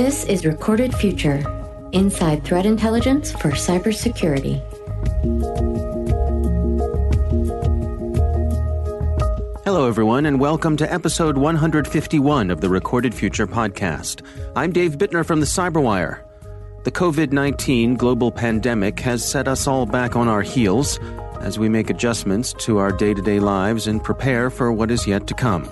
This is Recorded Future Inside Threat Intelligence for Cybersecurity. Hello, everyone, and welcome to episode 151 of the Recorded Future podcast. I'm Dave Bittner from the Cyberwire. The COVID 19 global pandemic has set us all back on our heels as we make adjustments to our day to day lives and prepare for what is yet to come.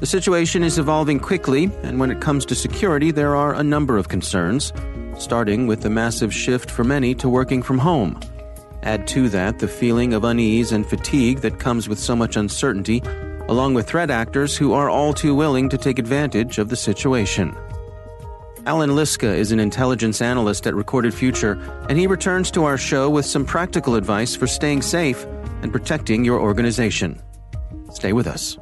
The situation is evolving quickly, and when it comes to security, there are a number of concerns, starting with the massive shift for many to working from home. Add to that the feeling of unease and fatigue that comes with so much uncertainty, along with threat actors who are all too willing to take advantage of the situation. Allan Liska is an intelligence analyst at Recorded Future, and he returns to our show with some practical advice for staying safe and protecting your organization. Stay with us.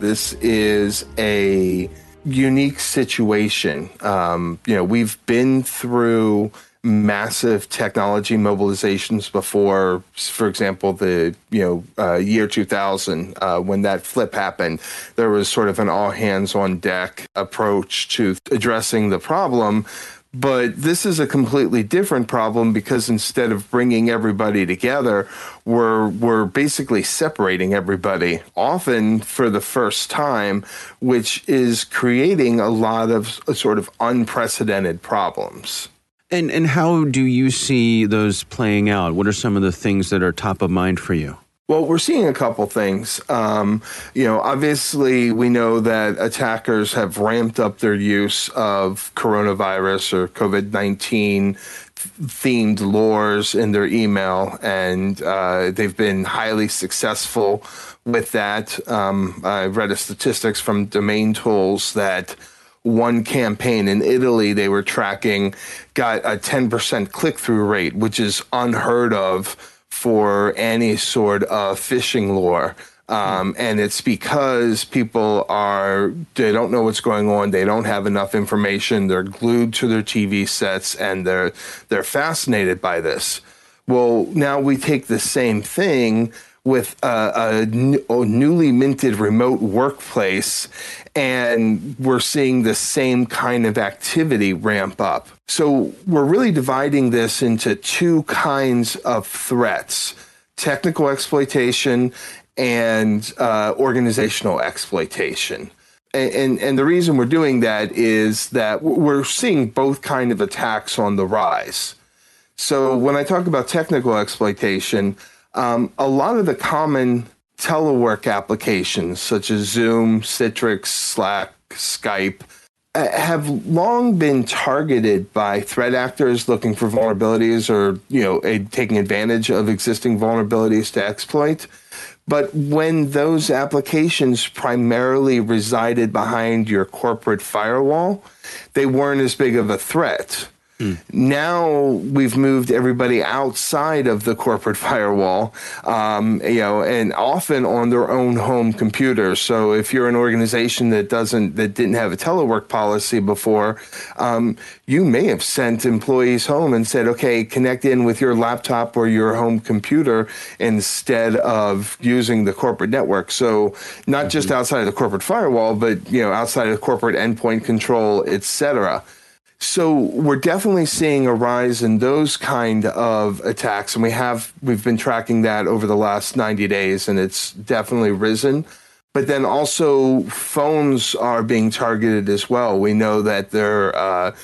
This is a unique situation. Um, you know, we've been through massive technology mobilizations before. For example, the you know uh, year 2000 uh, when that flip happened, there was sort of an all hands on deck approach to addressing the problem. But this is a completely different problem because instead of bringing everybody together, we're we're basically separating everybody, often for the first time, which is creating a lot of sort of unprecedented problems. And and how do you see those playing out? What are some of the things that are top of mind for you? Well, we're seeing a couple things. Um, you know, obviously, we know that attackers have ramped up their use of coronavirus or COVID 19 themed lures in their email, and uh, they've been highly successful with that. Um, I read a statistics from DomainTools that one campaign in Italy they were tracking got a 10% click through rate, which is unheard of for any sort of phishing lure. Um, and it's because people are they don't know what's going on. They don't have enough information. They're glued to their tv sets and they're they're fascinated by this. Well now we take the same thing with a, newly minted remote workplace and we're seeing the same kind of activity ramp up. So we're really dividing this into two kinds of threats technical exploitation and uh, organizational exploitation. And, and, and the reason we're doing that is that we're seeing both kind of attacks on the rise. So when I talk about technical exploitation, um, a lot of the common telework applications such as Zoom, Citrix, Slack, Skype uh, have long been targeted by threat actors looking for vulnerabilities or you know a, taking advantage of existing vulnerabilities to exploit. But when those applications primarily resided behind your corporate firewall, they weren't as big of a threat. Mm. Now we've moved everybody outside of the corporate firewall, um, you know, and often on their own home computer. So if you're an organization that doesn't, that didn't have a telework policy before, um, you may have sent employees home and said, okay, connect in with your laptop or your home computer instead of using the corporate network. So not mm-hmm. just outside of the corporate firewall, but, you know, outside of corporate endpoint control, et cetera. So we're definitely seeing a rise in those kind of attacks, and we have we've been tracking that over the last 90 days, and it's definitely risen. But then also phones are being targeted as well. We know that there, uh,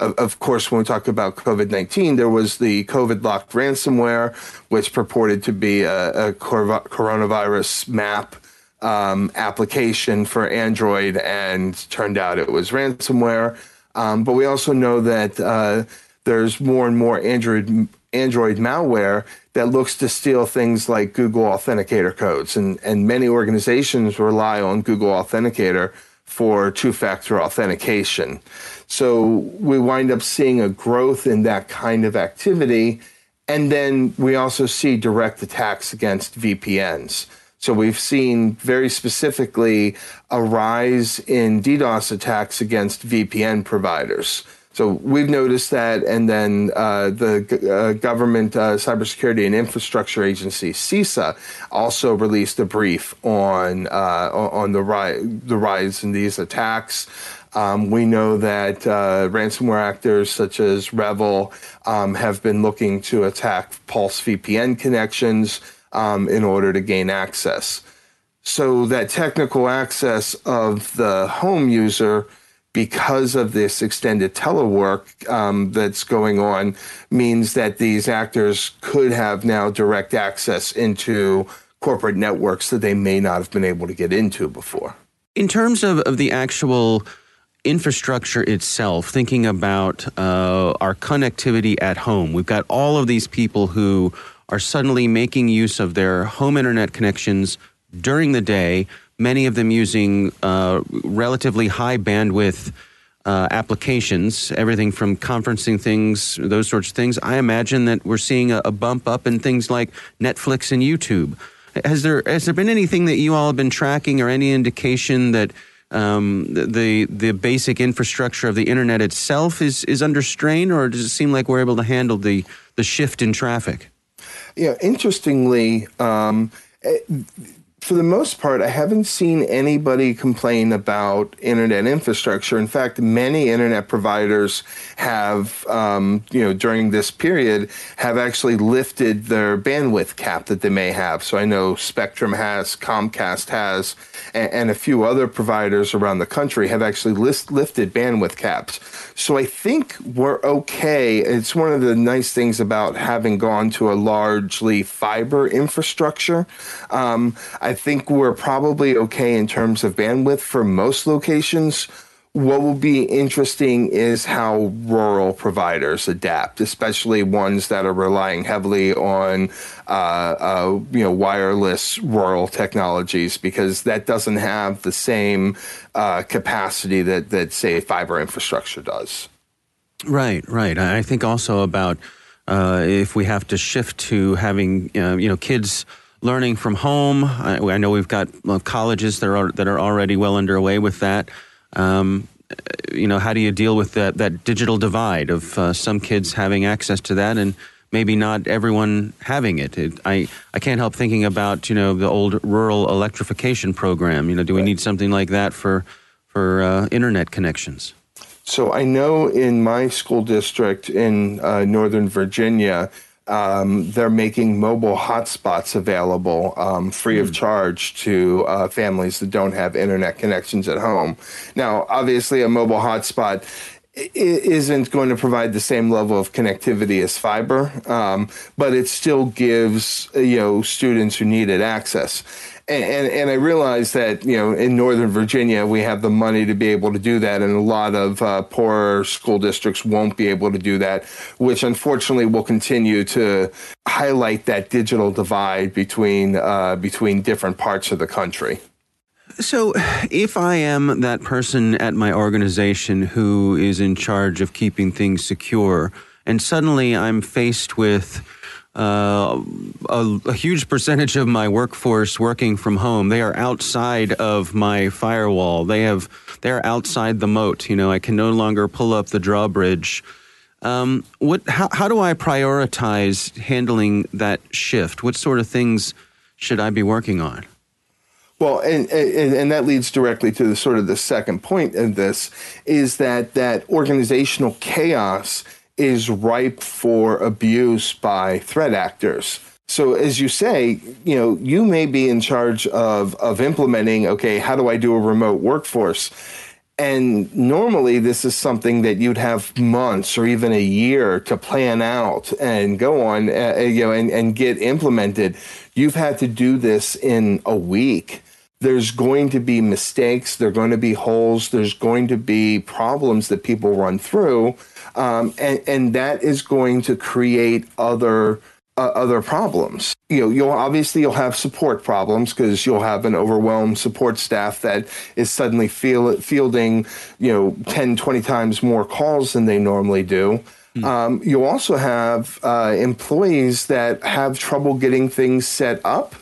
of, of, course, when we talk about COVID 19, there was the CovidLock ransomware, which purported to be a, a coronavirus map um, application for Android, and turned out it was ransomware. Um, but we also know that uh, there's more and more Android Android malware that looks to steal things like Google Authenticator codes, and and many organizations rely on Google Authenticator for two-factor authentication. So we wind up seeing a growth in that kind of activity, and then we also see direct attacks against VPNs. So we've seen very specifically a rise in DDoS attacks against VPN providers. So we've noticed that, and then uh, the uh, government uh, cybersecurity and infrastructure agency (CISA) also released a brief on uh, on the rise the rise in these attacks. Um, we know that uh, ransomware actors such as REvil um, have been looking to attack Pulse VPN connections um, in order to gain access. So that technical access of the home user because of this extended telework um, that's going on means that these actors could have now direct access into corporate networks that they may not have been able to get into before. In terms of, of the actual infrastructure itself, thinking about uh, our connectivity at home, we've got all of these people who are suddenly making use of their home internet connections during the day many of them using uh, relatively high bandwidth uh, applications, everything from conferencing things, those sorts of things. I imagine that we're seeing a, a, bump up in things like Netflix and YouTube. Has there has there been anything that you all have been tracking, or any indication that um, the the basic infrastructure of the internet itself is is under strain, or does it seem like we're able to handle the the shift in traffic? Yeah, interestingly. Um, it, for the most part, I haven't seen anybody complain about internet infrastructure. In fact, many internet providers have, um, you know, during this period, have actually lifted their bandwidth cap that they may have. So I know Spectrum has, Comcast has, and, and a few other providers around the country have actually list, lifted bandwidth caps. So I think we're okay. It's one of the nice things about having gone to a largely fiber infrastructure. Um, I think we're probably okay in terms of bandwidth for most locations. What will be interesting is how rural providers adapt, especially ones that are relying heavily on, uh, uh, you know, wireless rural technologies, because that doesn't have the same uh, capacity that that say fiber infrastructure does. Right, right. I think also about uh, if we have to shift to having, uh, you know, kids learning from home. I, I know we've got colleges that are that are already well underway with that. Um, you know, how do you deal with that that digital divide of uh, some kids having access to that and maybe not everyone having it? it? I I can't help thinking about you know the old rural electrification program. You know, do we right. need something like that for for uh, internet connections? So I know in my school district in uh, Northern Virginia, um, they're making mobile hotspots available um, free mm. of hmm. charge to uh, families that don't have internet connections at home. Now, obviously, a mobile hotspot isn't going to provide the same level of connectivity as fiber, um, but it still gives you know students who need it access. And, and, I realize that you know in Northern Virginia we have the money to be able to do that, and a lot of uh, poorer school districts won't be able to do that, which unfortunately will continue to highlight that digital divide between uh, between different parts of the country. So, if I am that person at my organization who is in charge of keeping things secure, and suddenly I'm faced with uh, a, a, huge percentage of my workforce working from home. They are outside of my firewall. They have they are outside the moat. You know, I can no longer pull up the drawbridge. Um, what? How, how do I prioritize handling that shift? What sort of things should I be working on? Well, and, and, and that leads directly to the sort of the second point of this is that that organizational chaos is ripe for abuse by threat actors. So as you say, you know, you may be in charge of of implementing, okay, how do I do a remote workforce? And normally this is something that you'd have months or even a year to plan out and go on, uh, uh you know, and, and get implemented. You've had to do this in a week there's going to be mistakes, there are going to be holes, there's going to be problems that people run through, um, and, and that is going to create other uh, other problems. You know, you'll obviously you'll have support problems because you'll have an overwhelmed support staff that is suddenly feel, fielding, you know, 10, 20 times more calls than they normally do. Hmm. Um, you'll also have uh, employees that have trouble getting things set up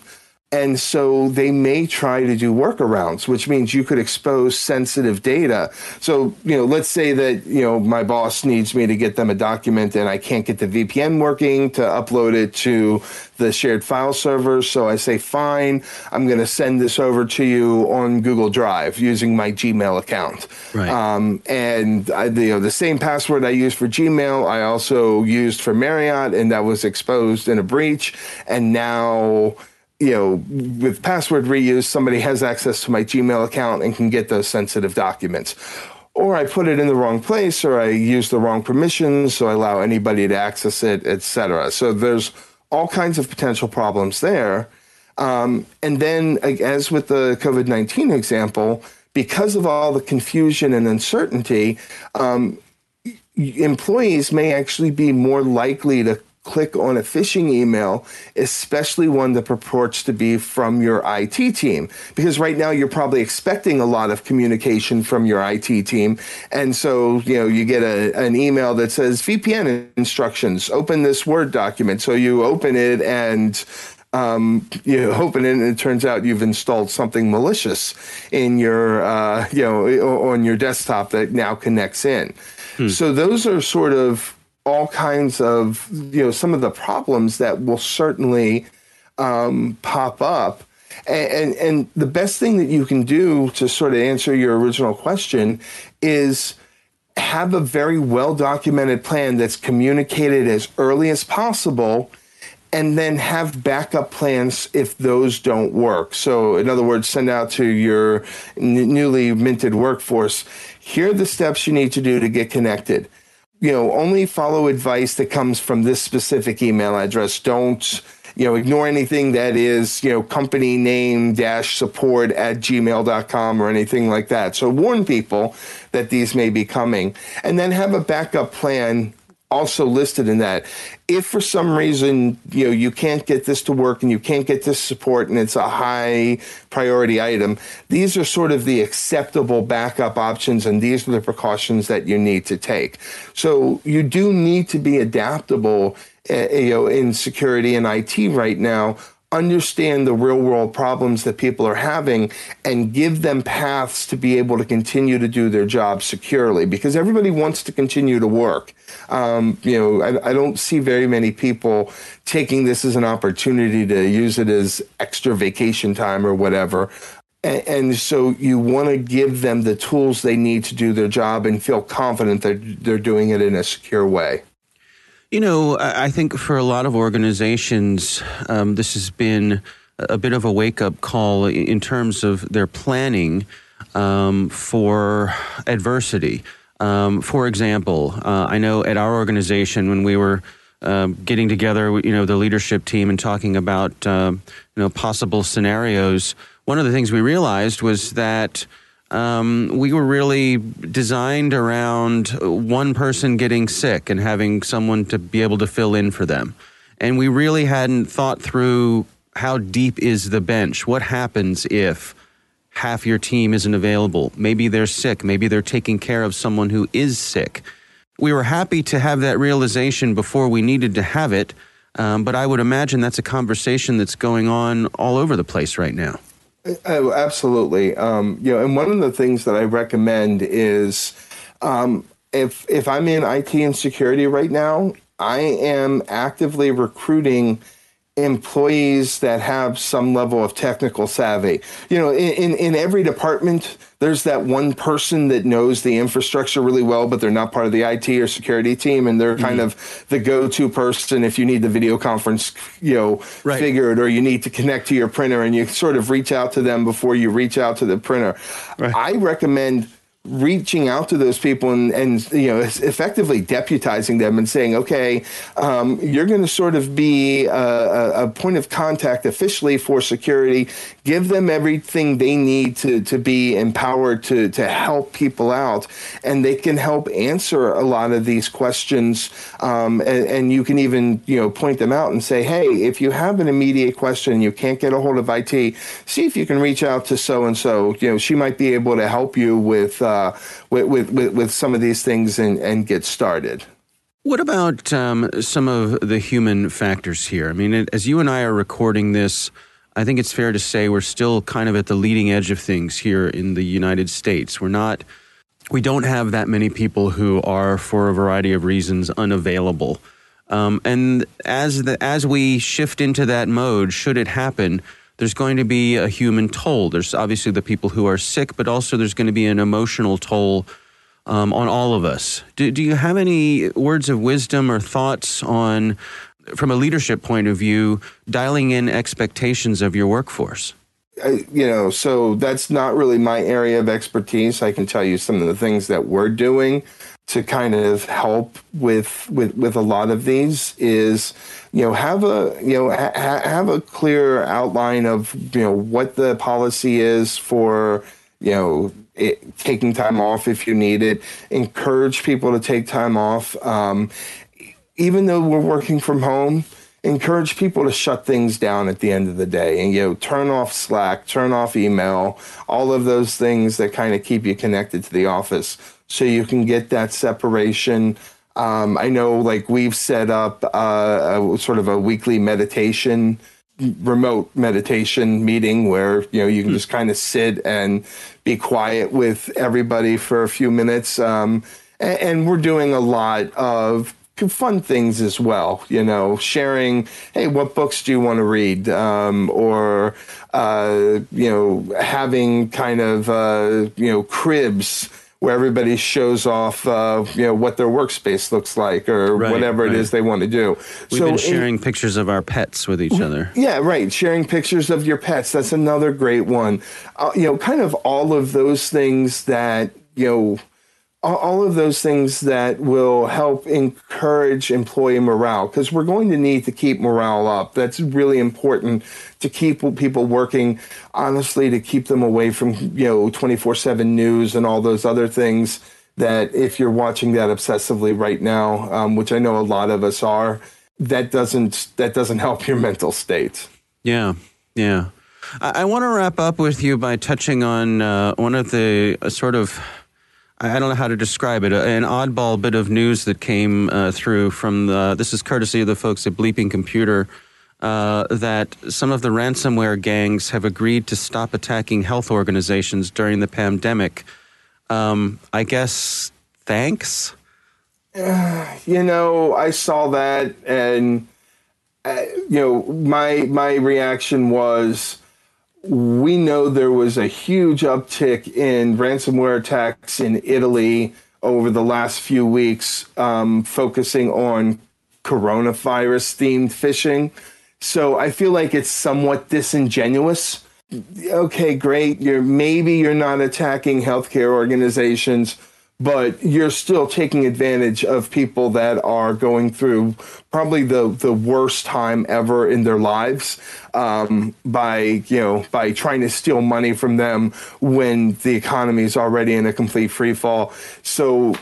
And so they may try to do workarounds, which means you could expose sensitive data. So, you know, let's say that, you know, my boss needs me to get them a document and I can't get the VPN working to upload it to the shared file server. So I say, fine, I'm going to send this over to you on Google Drive using my Gmail account. Right. Um, and I, you know, the same password I used for Gmail, I also used for Marriott, and that was exposed in a breach. And now, you know, with password reuse, somebody has access to my Gmail account and can get those sensitive documents. Or I put it in the wrong place, or I use the wrong permissions, so I allow anybody to access it, etc. So there's all kinds of potential problems there. Um, and then, as with the COVID 19 example, because of all the confusion and uncertainty, um, employees may actually be more likely to click on a phishing email, especially one that purports to be from your IT team. Because right now you're probably expecting a lot of communication from your IT team. And so, you know, you get a, an email that says VPN instructions, open this Word document. So you open it and um, you open it and it turns out you've installed something malicious in your, uh, you know, on your desktop that now connects in. Hmm. So those are sort of all kinds of you know some of the problems that will certainly um, pop up. And, and, and the best thing that you can do to sort of answer your original question is have a very well documented plan that's communicated as early as possible and then have backup plans if those don't work. So, in other words, send out to your n- newly minted workforce here are the steps you need to do to get connected you know, only follow advice that comes from this specific email address. Don't, you know, ignore anything that is, you know, company name dash support at gmail.com or anything like that. So warn people that these may be coming and then have a backup plan also listed in that. If for some reason you know you can't get this to work and you can't get this support and it's a high priority item, these are sort of the acceptable backup options and these are the precautions that you need to take. So you do need to be adaptable uh, you know in security and IT right now understand the real world problems that people are having and give them paths to be able to continue to do their job securely because everybody wants to continue to work. Um, you know, I, I, don't see very many people taking this as an opportunity to use it as extra vacation time or whatever. And, and so you want to give them the tools they need to do their job and feel confident that they're doing it in a secure way. You know, I think for a lot of organizations, um, this has been a bit of a wake up call in terms of their planning um, for adversity. Um, for example, uh, I know at our organization when we were uh, getting together, you know, the leadership team and talking about uh, you know possible scenarios, one of the things we realized was that um, we were really designed around one person getting sick and having someone to be able to fill in for them. And we really hadn't thought through how deep is the bench? What happens if half your team isn't available? Maybe they're sick. Maybe they're taking care of someone who is sick. We were happy to have that realization before we needed to have it. Um, but I would imagine that's a conversation that's going on all over the place right now. Oh, absolutely. Um, you know, and one of the things that I recommend is um, if if I'm in IT and security right now, I am actively recruiting employees that have some level of technical savvy. You know, in, in, in, every department, there's that one person that knows the infrastructure really well, but they're not part of the IT or security team, and they're mm-hmm. kind of the go-to person if you need the video conference, you know, right. figured, or you need to connect to your printer, and you sort of reach out to them before you reach out to the printer. Right. I recommend reaching out to those people and, and you know effectively deputizing them and saying okay um, you're going to sort of be a, a, point of contact officially for security. Give them everything they need to, to be empowered to, to help people out and they can help answer a lot of these questions um, and, and, you can even you know point them out and say hey if you have an immediate question you can't get a hold of IT see if you can reach out to so and so. You know she might be able to help you with uh, uh, with, with, with some of these things and, and get started. What about um, some of the human factors here? I mean, as you and I are recording this, I think it's fair to say we're still kind of at the leading edge of things here in the United States. We're not, we don't have that many people who are, for a variety of reasons, unavailable. Um, and as the, as we shift into that mode, should it happen, there's going to be a human toll. There's obviously the people who are sick, but also there's going to be an emotional toll um, on all of us. Do, do you have any words of wisdom or thoughts on from a leadership point of view, dialing in expectations of your workforce? I, you know, so that's not really my area of expertise. I can tell you some of the things that we're doing to kind of help with with with a lot of these is you know have a you know ha- have a clear outline of you know what the policy is for you know it, taking time off if you need it. Encourage people to take time off. Um, even though we're working from home, encourage people to shut things down at the end of the day and you know turn off slack turn off email all of those things that kind of keep you connected to the office so you can get that separation um, i know like we've set up uh, a, sort of a weekly meditation remote meditation meeting where you know you can just kind of sit and be quiet with everybody for a few minutes um, and, and we're doing a lot of fun things as well. You know, sharing, hey, what books do you want to read? Um, or, uh, you know, having kind of, uh, you know, cribs where everybody shows off, uh, you know, what their workspace looks like or right, whatever right. it is they want to do. We've so been sharing in, pictures of our pets with each other. Yeah, right. Sharing pictures of your pets. That's another great one. Uh, you know, kind of all of those things that, you know, all of those things that will help encourage employee morale because we're going to need to keep morale up. That's really important to keep people working, honestly, to keep them away from, you know, 24 7 news and all those other things that if you're watching that obsessively right now, um, which I know a lot of us are, that doesn't that doesn't help your mental state. Yeah, yeah. I, I want to wrap up with you by touching on uh, one of the uh, sort of I don't know how to describe it. An oddball bit of news that came uh, through from the. This is courtesy of the folks at Bleeping Computer. Uh, that some of the ransomware gangs have agreed to stop attacking health organizations during the pandemic. Um, I guess thanks. Uh, you know, I saw that, and uh, you know, my my reaction was we know there was a huge uptick in ransomware attacks in Italy over the last few weeks, um, focusing on coronavirus themed phishing. So I feel like it's somewhat disingenuous. Okay, great. You're maybe you're not attacking healthcare organizations but you're still taking advantage of people that are going through probably the, the worst time ever in their lives um, by you know by trying to steal money from them when the economy is already in a complete free fall. So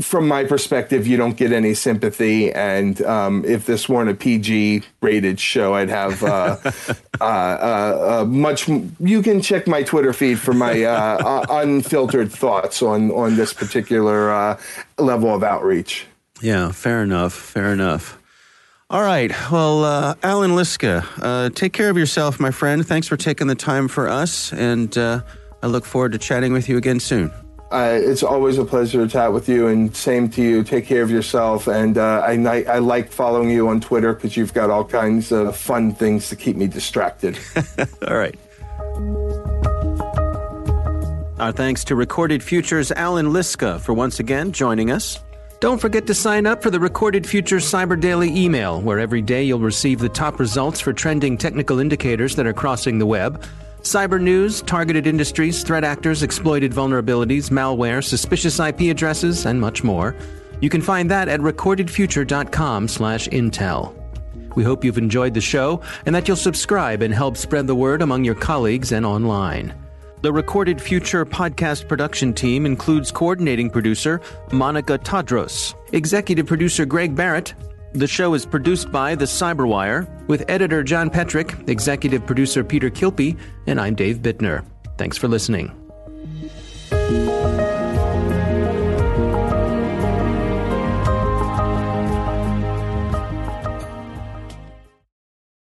from my perspective, you don't get any sympathy. And um, if this weren't a PG rated show, I'd have uh, uh, uh, uh, much. You can check my Twitter feed for my uh, uh, unfiltered thoughts on on this particular level of outreach. Yeah, fair enough. Fair enough. All right. Well, Allan Liska, take care of yourself, my friend. Thanks for taking the time for us, and I look forward to chatting with you again soon. Uh, it's always a pleasure to chat with you, and same to you. Take care of yourself, and uh, I, I like following you on Twitter because you've got all kinds of fun things to keep me distracted. all right. Our thanks to Recorded Futures Allan Liska for once again joining us. Don't forget to sign up for the Recorded Futures Cyber Daily email, where every day you'll receive the top results for trending technical indicators that are crossing the web Cyber news, targeted industries, threat actors, exploited vulnerabilities, malware, suspicious IP addresses, and much more. You can find that at recordedfuture.com/intel. We hope you've enjoyed the show and that you'll subscribe and help spread the word among your colleagues and online. The Recorded Future podcast production team includes coordinating producer Monica Tadros, executive producer Greg Barrett, the show is produced by The Cyberwire with editor John Petrick, executive producer Peter Kilpe, and I'm Dave Bittner. Thanks for listening.